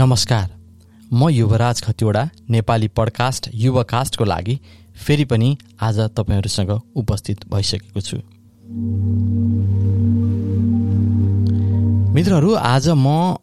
नमस्कार। म युवराज खतिवडा नेपाली पडकास्ट युवकास्टको लागि फेरि पनि आज तपाईँहरूसँग उपस्थित भइसकेको छु। मित्रहरू आज म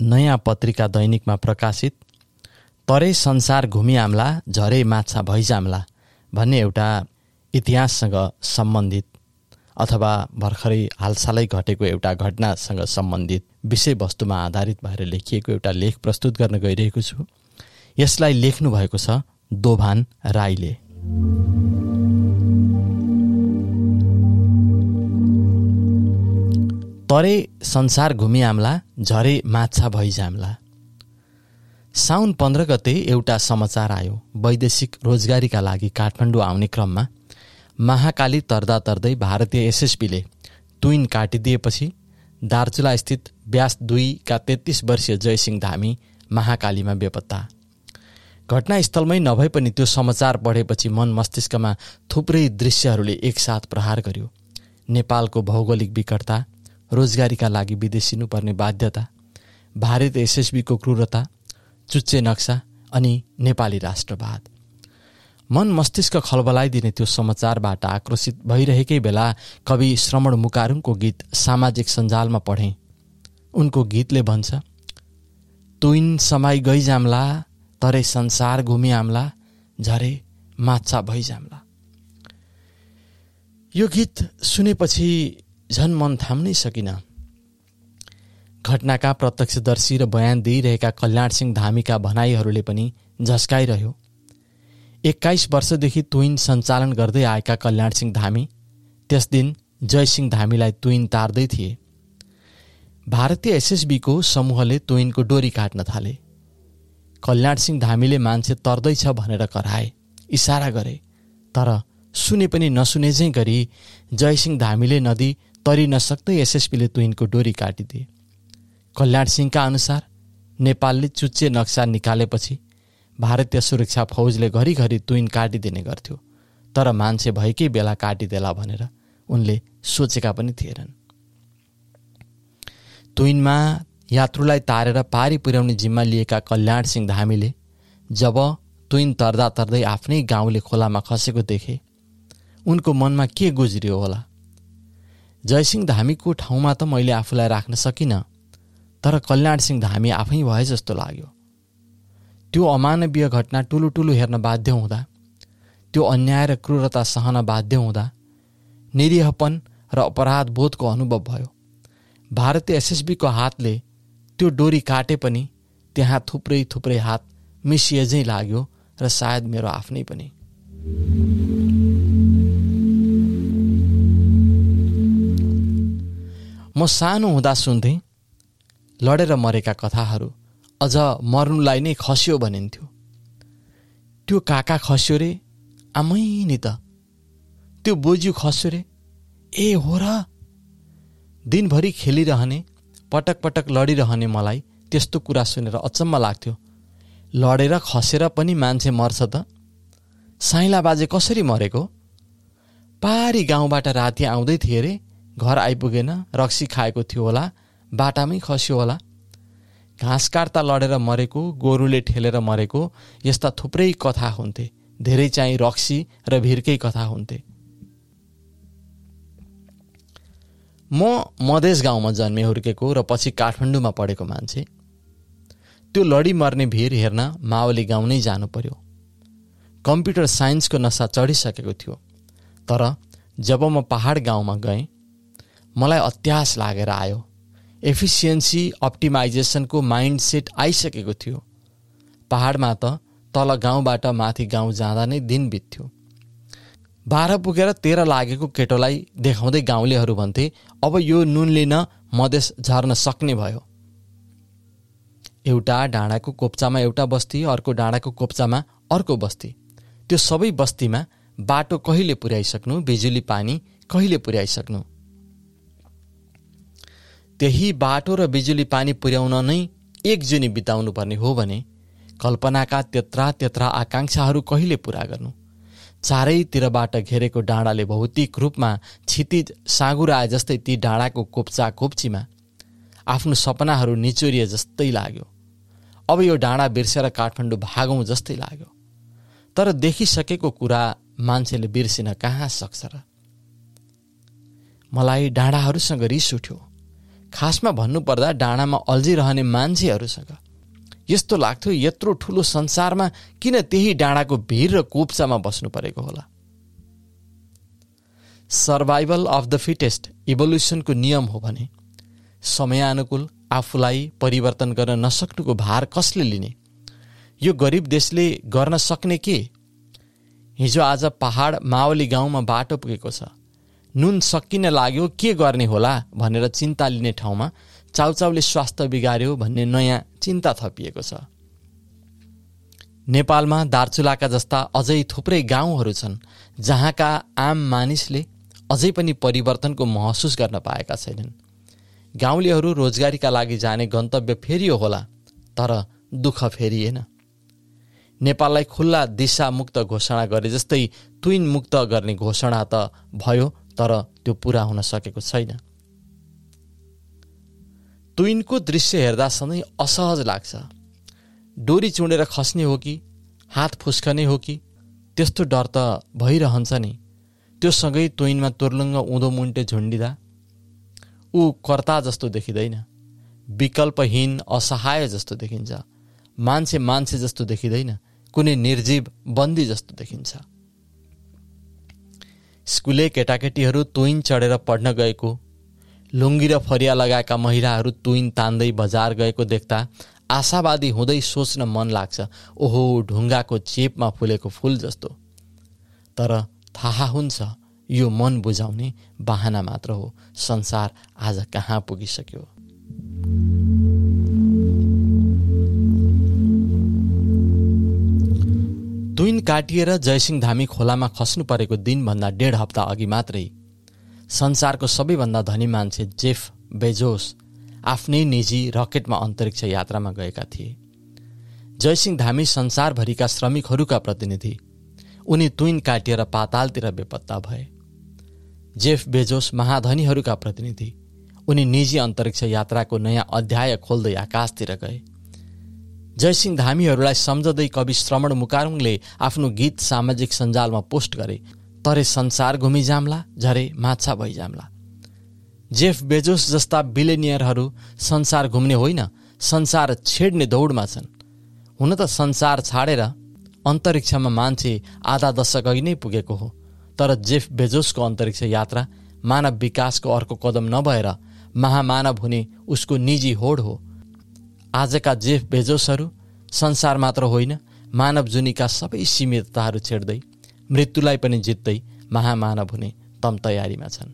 नयाँ पत्रिका दैनिकमा प्रकाशित तरै संसार घुमिआम्ला झरै माछा भैजाम्ला भन्ने एउटा इतिहाससँग सम्बन्धित अथवा भर्खरै हालसालै घटेको एउटा घटनासँग सम्बन्धित विषयवस्तुमा आधारित भएर लेखिएको एउटा लेख प्रस्तुत गर्न गइरहेको छु। यसलाई लेख्नु भएको छ दोभान राईले। तरे संसार घुमिआम्ला झरे माछा भइजाम्ला साउन पन्ध्र गते एउटा समाचार आयो वैदेशिक रोजगारीका लागि काठमाडौँ आउने क्रममा महाकाली तर्दा तर्दै भारतीय एसएसपीले तुइन काटिदिएपछि दार्चुला स्थित व्यास दुईका तेत्तिस वर्षीय जयसिंह धामी महाकालीमा बेपत्ता। घटनास्थलमै नभए पनि त्यो समाचार पढेपछि मन मस्तिष्कमा थुप्रै दृश्यहरूले एकसाथ प्रहार गर्यो। नेपालको भौगोलिक विकटता रोजगारीका लागि विदेशिनुपर्ने बाध्यता भारत एसएसबीको क्रूरता चुच्चे नक्सा अनि नेपाली राष्ट्रवाद। मन मस्तिष्क खलबलाइदिने त्यो समाचारबाट आक्रोशित भइरहेकै बेला कवि श्रवण मुकारुङको गीत सामाजिक सञ्जालमा पढेँ। उनको गीतले भन्छ तुइन समाई गइजाम्ला तरै संसार घुमिआम्ला झरे माछा भइजाम्ला यो गीत सुनेपछि झन् मन थाम्नै सकिन। घटनाका प्रत्यक्षदर्शी र बयान दिइरहेका कल्याण सिंह धामीका भनाइहरूले पनि झस्काइरह्यो। एक्काइस वर्षदेखि तुइन सञ्चालन गर्दै आएका कल्याण सिंह धामी त्यस दिन जयसिंह धामीलाई तुइन तार्दै थिए। भारतीय एसएसबीको समूहले तुइनको डोरी काट्न थाले। कल्याण सिंह धामीले मान्छे तर्दैछ भनेर कराए इसारा गरे तर सुने पनि नसुने चाहिँ गरी जयसिंह धामीले नदी तरि नसक्दै एसएसपीले तुइनको डोरी काटिदिए। कल्याण सिंहका अनुसार नेपालले चुच्चे नक्सा निकालेपछि भारतीय सुरक्षा फौजले घरिघरि तुइन काटिदिने गर्थ्यो। तर मान्छे भएकै बेला काटिदेला भनेर उनले सोचेका पनि थिएनन्। तुइनमा यात्रुलाई तारेर पारी पुर्याउने जिम्मा लिएका कल्याण सिंह धामीले जब तुइन तर्दा तर्दै आफ्नै गाउँले खोलामा खसेको देखे उनको मनमा के गुज्रियो होला? जयसिंह धामीको ठाउँमा त मैले आफूलाई राख्न सकिनँ तर कल्याण सिंह धामी आफै भए जस्तो लाग्यो। त्यो अमानवीय घटना ठुलो हेर्न बाध्य हुँदा त्यो अन्याय र क्रूरता सहन बाध्य हुँदा निरीहपन र अपराध बोधको अनुभव भयो। भारतीय एसएसबीको हातले त्यो डोरी काटे पनि त्यहाँ थुप्रै थुप्रै हात मिसिएझै लाग्यो र सायद मेरो आफ्नै पनि। म सानो हुँदा सुन्थेँ लडेर मरेका कथाहरू अझ मर्नुलाई नै खस्यो भनिन्थ्यो। त्यो काका खस्यो रे आमै नि त। त्यो बोजू खस्यो रे ए हो र। दिनभरि खेलिरहने पटक पटक लडिरहने मलाई त्यस्तो कुरा सुनेर अचम्म लाग्थ्यो। लडेर खसेर पनि मान्छे मर्छ त। साइला बाजे कसरी मरेको? पारी गाउँबाट राति आउँदै थिए रे घर आइपुगेन रक्सी खाएको थियो होला बाटामै खस्यो होला। घाँस काट्दा लडेर मरेको गोरुले ठेलेर मरेको यस्ता थुप्रै कथा हुन्थे। धेरै चाहिँ रक्सी र भिरकै कथा हुन्थे। म मधेस गाउँमा जन्मे हुर्केको र पछि काठमाडौँमा पढेको मान्छे। त्यो लडी मर्ने भिर हेर्न माओली गाउँ नै जानु पर्यो कम्प्युटर साइन्सको नसा चढिसकेको थियो। तर जब म पहाड गाउँमा गएँ मलाई अत्यास लागेर आयो। एफिसियन्सी अप्टिमाइजेसनको माइन्ड सेट आइसकेको थियो। पहाडमा त तल गाउँबाट माथि गाउँ जाँदा नै दिन बित्थ्यो। बाह्र पुगेर तेह्र लागेको केटोलाई देखाउँदै गाउँलेहरू भन्थे अब यो नुनले न मधेस झर्न सक्ने भयो। एउटा डाँडाको कोप्चामा एउटा बस्ती अर्को डाँडाको कोप्चामा अर्को बस्ती। त्यो सबै बस्तीमा बाटो कहिले पुर्याइसक्नु बिजुली पानी कहिले पुर्याइसक्नु? त्यही बाटो र बिजुली पानी पुर्याउन नै एक जुनी बिताउनु पर्ने हो भने कल्पनाका त्यत्रा त्यत्रा आकाङ्क्षाहरू कहिले पुरा गर्नु? चारैतिरबाट घेरेको डाँडाले भौतिक रूपमा क्षितिज साँगुराए जस्तै ती डाँडाको कोप्चा कोप्चीमा आफ्नो सपनाहरू निचोरिए जस्तै लाग्यो। अब यो डाँडा बिर्सेर काठमाडौँ भागौँ जस्तै लाग्यो। तर देखिसकेको कुरा मान्छेले बिर्सिन कहाँ सक्छ र? मलाई डाँडाहरूसँग रिस उठ्यो। खासमा भन्नुपर्दा डाँडामा अल्झिरहने मान्छेहरूसँग यस्तो लाग्थ्यो यत्रो ठुलो संसारमा किन त्यही डाँडाको भिर र कोप्चामा बस्नु परेको होला? सर्भाइभल अफ द फिटेस्ट इभोल्युसनको नियम हो भने समयानुकूल आफूलाई परिवर्तन गर्न नसक्नुको भार कसले लिने? यो गरिब देशले गर्न सक्ने के? हिजो आज पहाड मावली गाउँमा बाटो पुगेको छ। नुन सकिन लाग्यो के गर्ने होला भनेर चिन्ता लिने ठाउँमा चाउचाउले स्वास्थ्य बिगार्यो भन्ने नयाँ चिन्ता थपिएको छ। नेपालमा दार्चुलाका जस्ता अझै थुप्रै गाउँहरू छन् जहाँका आम मानिसले अझै पनि परिवर्तनको महसुस गर्न पाएका छैनन्। गाउँलेहरू रोजगारीका लागि जाने गन्तव्य फेरियो होला तर दुःख फेरिएन। नेपाललाई खुल्ला दिशा मुक्त घोषणा गरे जस्तै तुइन मुक्त गर्ने घोषणा त भयो तर त्यो पुरा हुन सकेको छैन। तुइनको दृश्य हेर्दा सधैँ असहज लाग्छ। डोरी चुडेर खस्ने हो कि हात फुस्कने हो कि त्यस्तो डर त भइरहन्छ नि। त्यो सँगै तुइनमा तुर्लुङ्ग उँधो मुन्टे झुन्डिँदा ऊ कर्ता जस्तो देखिँदैन। विकल्पहीन असहाय जस्तो देखिन्छ। मान्छे मान्छे जस्तो देखिँदैन। कुनै निर्जीव बन्दी जस्तो देखिन्छ। स्कुले केटाकेटीहरू तुइन चढेर पढ्न गएको। लुङ्गी र फरिया लगाएका महिलाहरू तुइन तान्दै बजार गएको देख्दा आशावादी हुँदै सोच्न मन लाग्छ ओहो ढुङ्गाको चेपमा फुलेको फुल जस्तो। तर थाहा हुन्छ यो मन बुझाउने बाहना मात्र हो संसार आज कहाँ पुगिसक्यो। तुइन काटिएर जयसिंह धामी खोलामा खस्नु परेको दिनभन्दा डेढ हप्ता अघि मात्रै संसारको सबैभन्दा धनी मान्छे जेफ बेजोस आफ्नै निजी रकेटमा अन्तरिक्ष यात्रामा गएका थिए। जयसिंह धामी संसारभरिका श्रमिकहरूका प्रतिनिधि उनी तुइन काटिएर पातालतिर बेपत्ता भए। जेफ बेजोस महाधनीहरूका प्रतिनिधि उनी निजी अन्तरिक्ष यात्राको नयाँ अध्याय खोल्दै आकाशतिर गए। जयसिंह धामीहरूलाई सम्झँदै कवि श्रवण मुकारुङले आफ्नो गीत सामाजिक सञ्जालमा पोस्ट गरे तरे संसार घुमिजाम्ला झरे माछा भइजाम्ला जेफ बेजोस जस्ता बिलेनियरहरू संसार घुम्ने होइन संसार छेड्ने दौडमा छन्। हुन त संसार छाडेर अन्तरिक्षमा मान्छे आधा दशक अघि नै पुगेको हो तर जेफ बेजोसको अन्तरिक्ष यात्रा मानव विकासको अर्को कदम नभएर महामानव हुने उसको निजी होड हो। आजका जेफ बेजोसहरू संसार मात्र होइन मानव जुनीका सबै सीमितताहरू छेड्दै मृत्युलाई पनि जित्दै महामानव हुने तम तयारीमा छन्।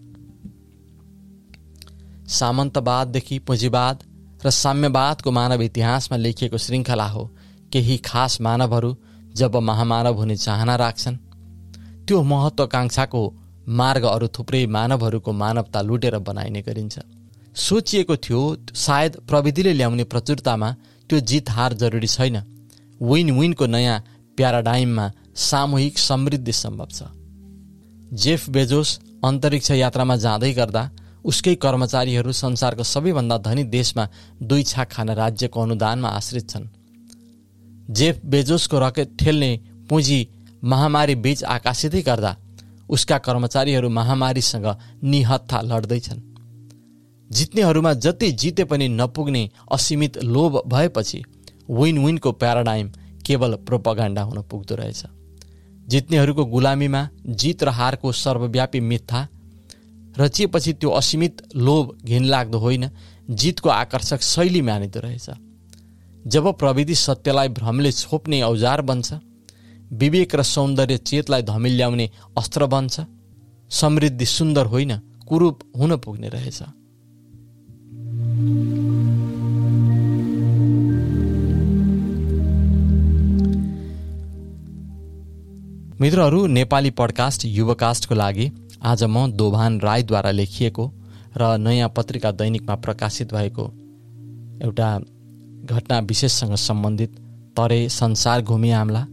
सामन्तवाददेखि पुँजीवाद र साम्यवादको मानव इतिहासमा लेखिएको श्रृङ्खला हो केही खास मानवहरू जब महामानव हुने चाहना राख्छन् त्यो महत्वाकांक्षाको मार्ग अरू थुप्रै मानवहरूको मानवता लुटेर बनाइने गरिन्छ। सोचिएको थियो सायद प्रविधिले ल्याउने प्रचुरतामा त्यो जित हार जरुरी छैन। विन विनको नयाँ प्याराडाइममा सामूहिक समृद्धि सम्भव छ। जेफ बेजोस अन्तरिक्ष यात्रामा जाँदै गर्दा उसकै कर्मचारीहरू संसारको सबैभन्दा धनी देशमा दुई छाक खान राज्यको अनुदानमा आश्रित छन्। जेफ बेजोसको रकेट ठेल्ने पुँजी महामारी बीच आकाशितै गर्दा उसका कर्मचारीहरू महामारीसँग निहत्था लड्दैछन्। जित्नेहरूमा जति जिते पनि नपुग्ने असीमित लोभ भएपछि विन विनको प्याराडाइम केवल प्रोपगान्डा हुन पुग्दो रहेछ। जित्नेहरूको गुलामीमा जित र हारको सर्वव्यापी मिथ्या रचिएपछि त्यो असीमित लोभ घिनलाग्दो होइन जितको आकर्षक शैली मानिदो रहेछ। जब प्रविधि सत्यलाई भ्रमले छोप्ने औजार बन्छ विवेक र सौन्दर्य चेतलाई धमिल्याउने अस्त्र बन्छ समृद्धि सुन्दर होइन कुरूप हुन पुग्ने रहेछ। मित्रहरू नेपाली पडकास्ट युवकास्टको लागि आज म दोभान राईद्वारा लेखिएको र नयाँ पत्रिका दैनिकमा प्रकाशित भएको एउटा घटना विशेषसँग सम्बन्धित तरे संसार घुमी आम्ला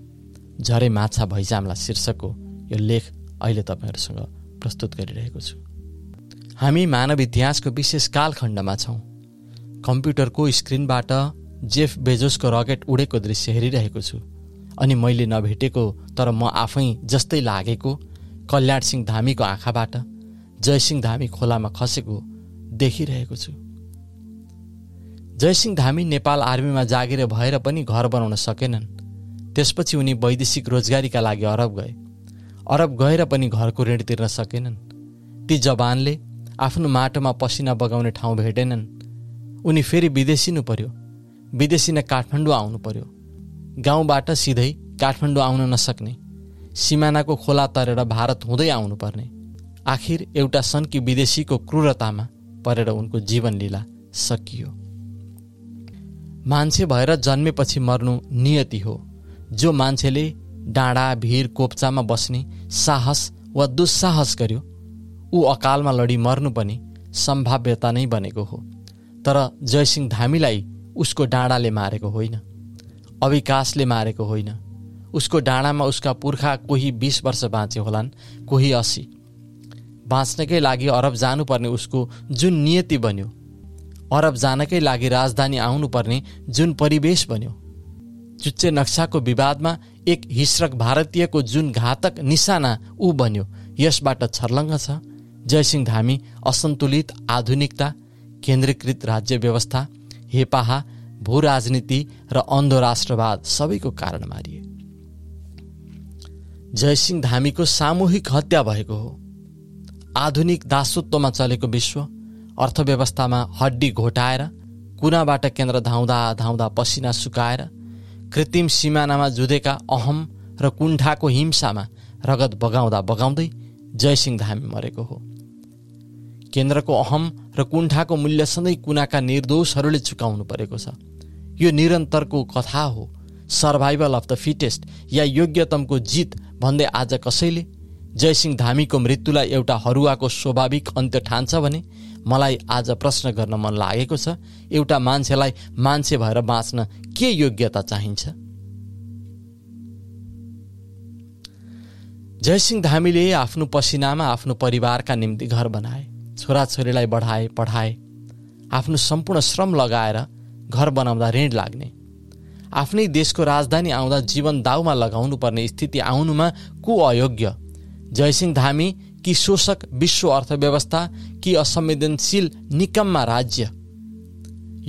झरे माछा भैजामला शीर्षकको यो लेख अहिले तपाईँहरूसँग प्रस्तुत गरिरहेको छु। हामी मानव इतिहासको विशेष कालखण्डमा छौँ। कम्प्युटरको स्क्रिनबाट जेफ बेजोसको रकेट उडेको दृश्य हेरिरहेको छु। अनि मैले नभेटेको तर म आफै जस्तै लागेको कल्याण सिंह धामीको आँखाबाट जयसिंह धामी खोलामा खसेको देखिरहेको छु। जयसिंह धामी नेपाल आर्मीमा जागिर भएर पनि घर बनाउन सकेनन्। त्यसपछि उनी वैदेशिक रोजगारीका लागि अरब गए। अरब गएर पनि घरको ऋण तिर्न सकेनन्। ती जवानले आफ्नो माटोमा पसिना बगाउने ठाउँ भेटेनन्। उनी फेरि विदेशिनु पर्यो। विदेशी नै काठमाडौँ आउनु पर्यो। गाउँबाट सिधै काठमाडौँ आउन नसक्ने। सिमानाको खोला तरेर भारत हुँदै आउनुपर्ने आखिर एउटा सन्की विदेशीको क्रूरतामा परेर उनको जीवन लीला सकियो। मान्छे भएर जन्मेपछि मर्नु नियति हो। जो मान्छेले डाँडा भिर कोप्चामा बस्ने साहस वा दुस्साहस गर्यो ऊ अकालमा लडी मर्नु पनि सम्भाव्यता नै बनेको हो। तर जयसिंह धामीलाई उसको डाँडाले मारेको होइन अविकासले मारेको होइन। उसको डाँडामा उसका पुर्खा कोही बिस वर्ष बाँचे होलान् कोही असी बाँच्नकै लागि अरब जानुपर्ने उसको जुन नियति बन्यो अरब जानकै लागि राजधानी आउनुपर्ने जुन परिवेश बन्यो। चुच्चे नक्साको विवादमा एक हिस्रक भारतीयको जुन घातक निशाना ऊ बन्यो यसबाट छर्लङ्ग छ। जयसिंह धामी असन्तुलित आधुनिकता केन्द्रीकृत राज्य व्यवस्था हेपाहा भू राजनीति र अन्धो राष्ट्रवाद सबैको कारण मारिए। जयसिंह धामीको सामूहिक हत्या भएको हो। आधुनिक दासत्वमा चलेको विश्व अर्थव्यवस्थामा हड्डी घोटाएर कुनाबाट केन्द्र धाउँदा धाउँदा पसिना सुकाएर कृत्रिम सिमानामा जुधेका अहम र कुण्ठाको हिंसामा रगत बगाउँदा बगाउँदै जयसिंह धामी मरेको हो। केन्द्रको अहम र कुण्ठाको मूल्य सधैँ कुनाका निर्दोषहरूले चुकाउनु परेको छ। यो निरन्तरको कथा हो। सर्भाइभल अफ द फिटेस्ट या योग्यतमको जित भन्दै आज कसैले जयसिंह धामीको मृत्युलाई एउटा हरुवाको स्वाभाविक अन्त्य ठान्छ भने मलाई आज प्रश्न गर्न मन लागेको छ एउटा मान्छेलाई मान्छे भएर बाँच्न के योग्यता चाहिन्छ? जयसिंह धामीले आफ्नो पसिनामा आफ्नो परिवारका निम्ति घर बनाए। छोराछोरीलाई बढाए पढाए आफ्नो सम्पूर्ण श्रम लगाएर घर बनाउँदा ऋण लाग्ने। आफ्नै देशको राजधानी आउँदा जीवन दाउमा लगाउनु पर्ने स्थिति आउनुमा को अयोग्य? जयसिंह धामी कि शोषक विश्व अर्थव्यवस्था कि असंवेदनशील निकममा राज्य?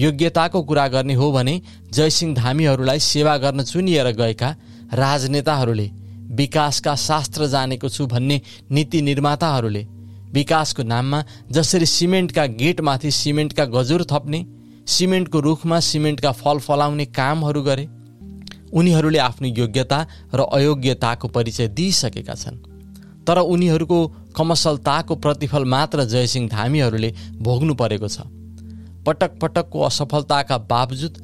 योग्यताको कुरा गर्ने हो भने जयसिंह धामीहरूलाई सेवा गर्न चुनिएर गएका राजनेताहरूले विकासका शास्त्र जानेको छु भन्ने नीति निर्माताहरूले विकासको नाममा जसरी सिमेन्टका गेटमाथि सिमेन्टका गजुर थप्ने सिमेन्टको रुखमा सिमेन्टका फल फलाउने कामहरू गरे उनीहरूले आफ्नो योग्यता र अयोग्यताको परिचय दिइसकेका छन्। तर उनीहरूको कमसलताको प्रतिफल मात्र जयसिंह धामीहरूले भोग्नु परेको छ। पटक पटकको असफलताका बावजुद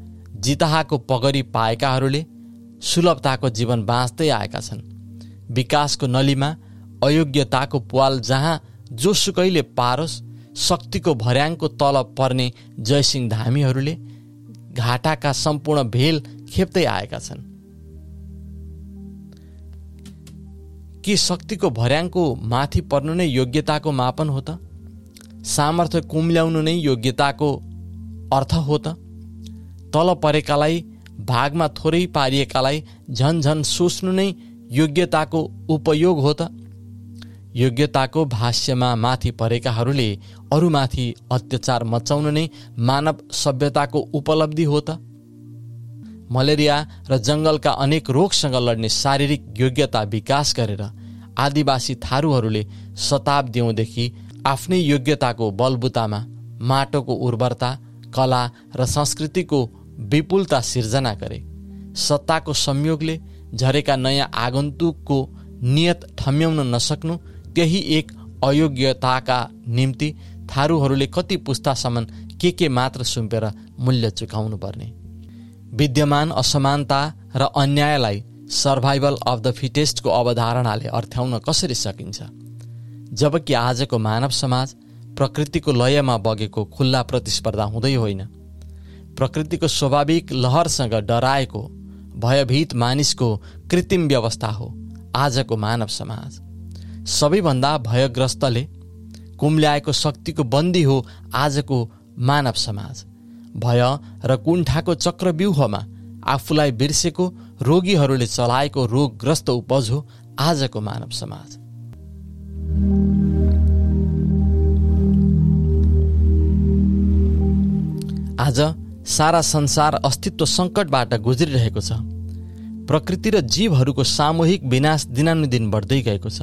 जिताहाको पगरी पाएकाहरूले सुलभताको जीवन बाँच्दै आएका छन्। विकासको नलीमा अयोग्यताको पाल जहाँ जोसुकैले पारोस् शक्तिको भर्याङको तल पर्ने जयसिंह धामीहरूले घाटाका सम्पूर्ण भेल खेप्दै आएका छन्। के शक्तिको भर्याङको माथि पर्नु नै योग्यताको मापन हो त? सामर्थ्य कुम्ल्याउनु नै योग्यताको अर्थ हो त? तल परेकालाई भागमा थोरै पारिएकालाई झन झन सोच्नु नै योग्यताको उपयोग हो त? योग्यताको भाष्यमा माथि परेकाहरूले अरूमाथि अत्याचार मचाउनु नै मानव सभ्यताको उपलब्धि हो त? मलेरिया र जङ्गलका अनेक रोगसँग लड्ने शारीरिक योग्यता विकास गरेर आदिवासी थारूहरूले शताब्दीौँदेखि आफ्नै योग्यताको बलबुतामा माटोको उर्वरता कला र संस्कृतिको विपुलता सिर्जना गरे। सत्ताको संयोगले झरेका नयाँ आगन्तुकको नियत ठम्याउन नसक्नु त्यही एक अयोग्यताका निम्ति थारूहरूले कति पुस्तासम्म के के मात्र सुम्पेर मूल्य चुकाउनु पर्ने विद्यमान असमानता र अन्यायलाई सर्भाइभल अफ द फिटेस्टको अवधारणाले अर्थ्याउन कसरी सकिन्छ? जबकि आजको मानव समाज प्रकृतिको लयमा बगेको खुल्ला प्रतिस्पर्धा हुँदै होइन। प्रकृतिको स्वाभाविक लहरसँग डराएको भयभीत मानिसको कृत्रिम व्यवस्था हो आजको मानव समाज। सबैभन्दा भयग्रस्तले कुम्ल्याएको शक्तिको बन्दी हो आजको मानव समाज। भय र कुण्ठाको चक्रव्यूहमा आफूलाई बिर्सेको रोगीहरूले चलाएको रोगग्रस्त उपज हो आजको मानव समाज। आज सारा संसार अस्तित्व सङ्कटबाट गुज्रिरहेको छ। प्रकृति र जीवहरूको सामूहिक विनाश दिनानुदिन बढ्दै गएको छ।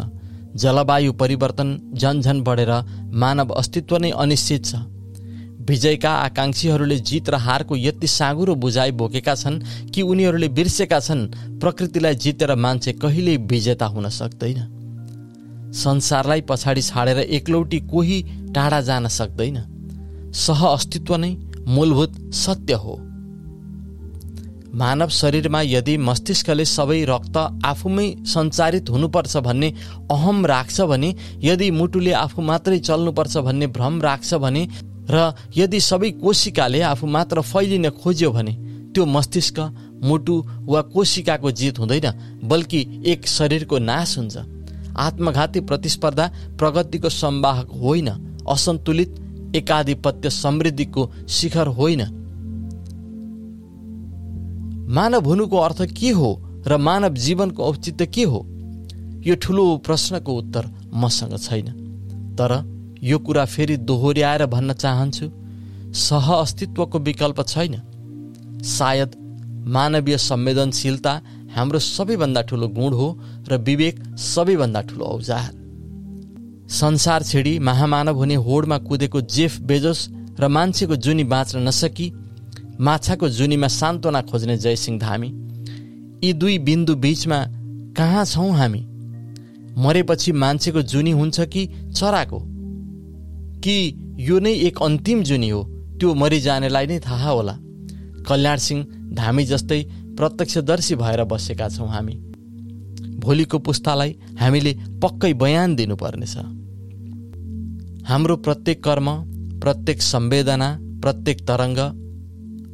जलवायु परिवर्तन झन्झन बढेर मानव अस्तित्व नै अनिश्चित छ। विजयका आकाङ्क्षीहरूले जित र हारको यति साँगुरो बुझाइ बोकेका छन् कि उनीहरूले बिर्सेका छन् प्रकृतिलाई जितेर मान्छे कहिल्यै विजेता हुन सक्दैन। संसारलाई पछाडि छाडेर एकलौटी कोही टाढा जान सक्दैन। सह अस्तित्व नै मूलभूत सत्य हो। मानव शरीरमा यदि मस्तिष्कले सबै रक्त आफूमै सञ्चारित हुनुपर्छ भन्ने अहम राख्छ भने यदि मुटुले आफू मात्रै चल्नुपर्छ भन्ने भ्रम राख्छ भने र यदि सबै कोशिकाले आफू मात्र फैलिन खोज्यो भने त्यो मस्तिष्क मुटु वा कोशिकाको जित हुँदैन बल्कि एक शरीरको नाश हुन्छ। आत्मघाती प्रतिस्पर्धा प्रगतिको सम्वाहक होइन असन्तुलित एकाधिपत्य समृद्धिको शिखर होइन। मानव हुनुको अर्थ के हो र मानव जीवनको औचित्य के हो? यो ठुलो प्रश्नको उत्तर मसँग छैन। तर यो कुरा फेरि दोहोऱ्याएर भन्न चाहन्छु सह अस्तित्वको विकल्प छैन। सायद मानवीय संवेदनशीलता हाम्रो सबैभन्दा ठुलो गुण हो र विवेक सबैभन्दा ठुलो औजार। संसार छेडी महामानव हुने होडमा कुदेको जेफ बेजोस र मान्छेको जुनी बाँच्न नसकी माछाको जुनीमा सान्त्वना खोज्ने जयसिंह धामी यी दुई बिन्दु बिचमा कहाँ छौँ हामी? मरेपछि मान्छेको जुनी हुन्छ कि चराको? कि यो नै एक अन्तिम जुनी हो? त्यो मरिजानेलाई नै थाहा होला। कल्याण सिंह धामी जस्तै प्रत्यक्षदर्शी भएर बसेका छौँ हामी। भोलिको पुस्तालाई हामीले पक्कै बयान दिनुपर्नेछ। हाम्रो प्रत्येक कर्म प्रत्येक संवेदना प्रत्येक तरङ्ग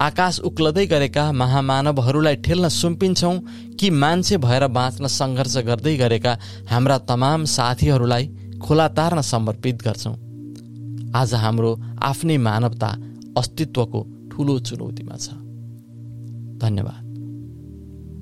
आकाश उक्लदै गरेका महामानवहरूलाई ठेल्न सुम्पिन्छौँ कि मान्छे भएर बाँच्न सङ्घर्ष गर्दै गरेका हाम्रा तमाम साथीहरूलाई खोला तार्न समर्पित गर्छौँ। आज हाम्रो आफ्नै मानवता अस्तित्वको ठुलो चुनौतीमा छ। धन्यवाद।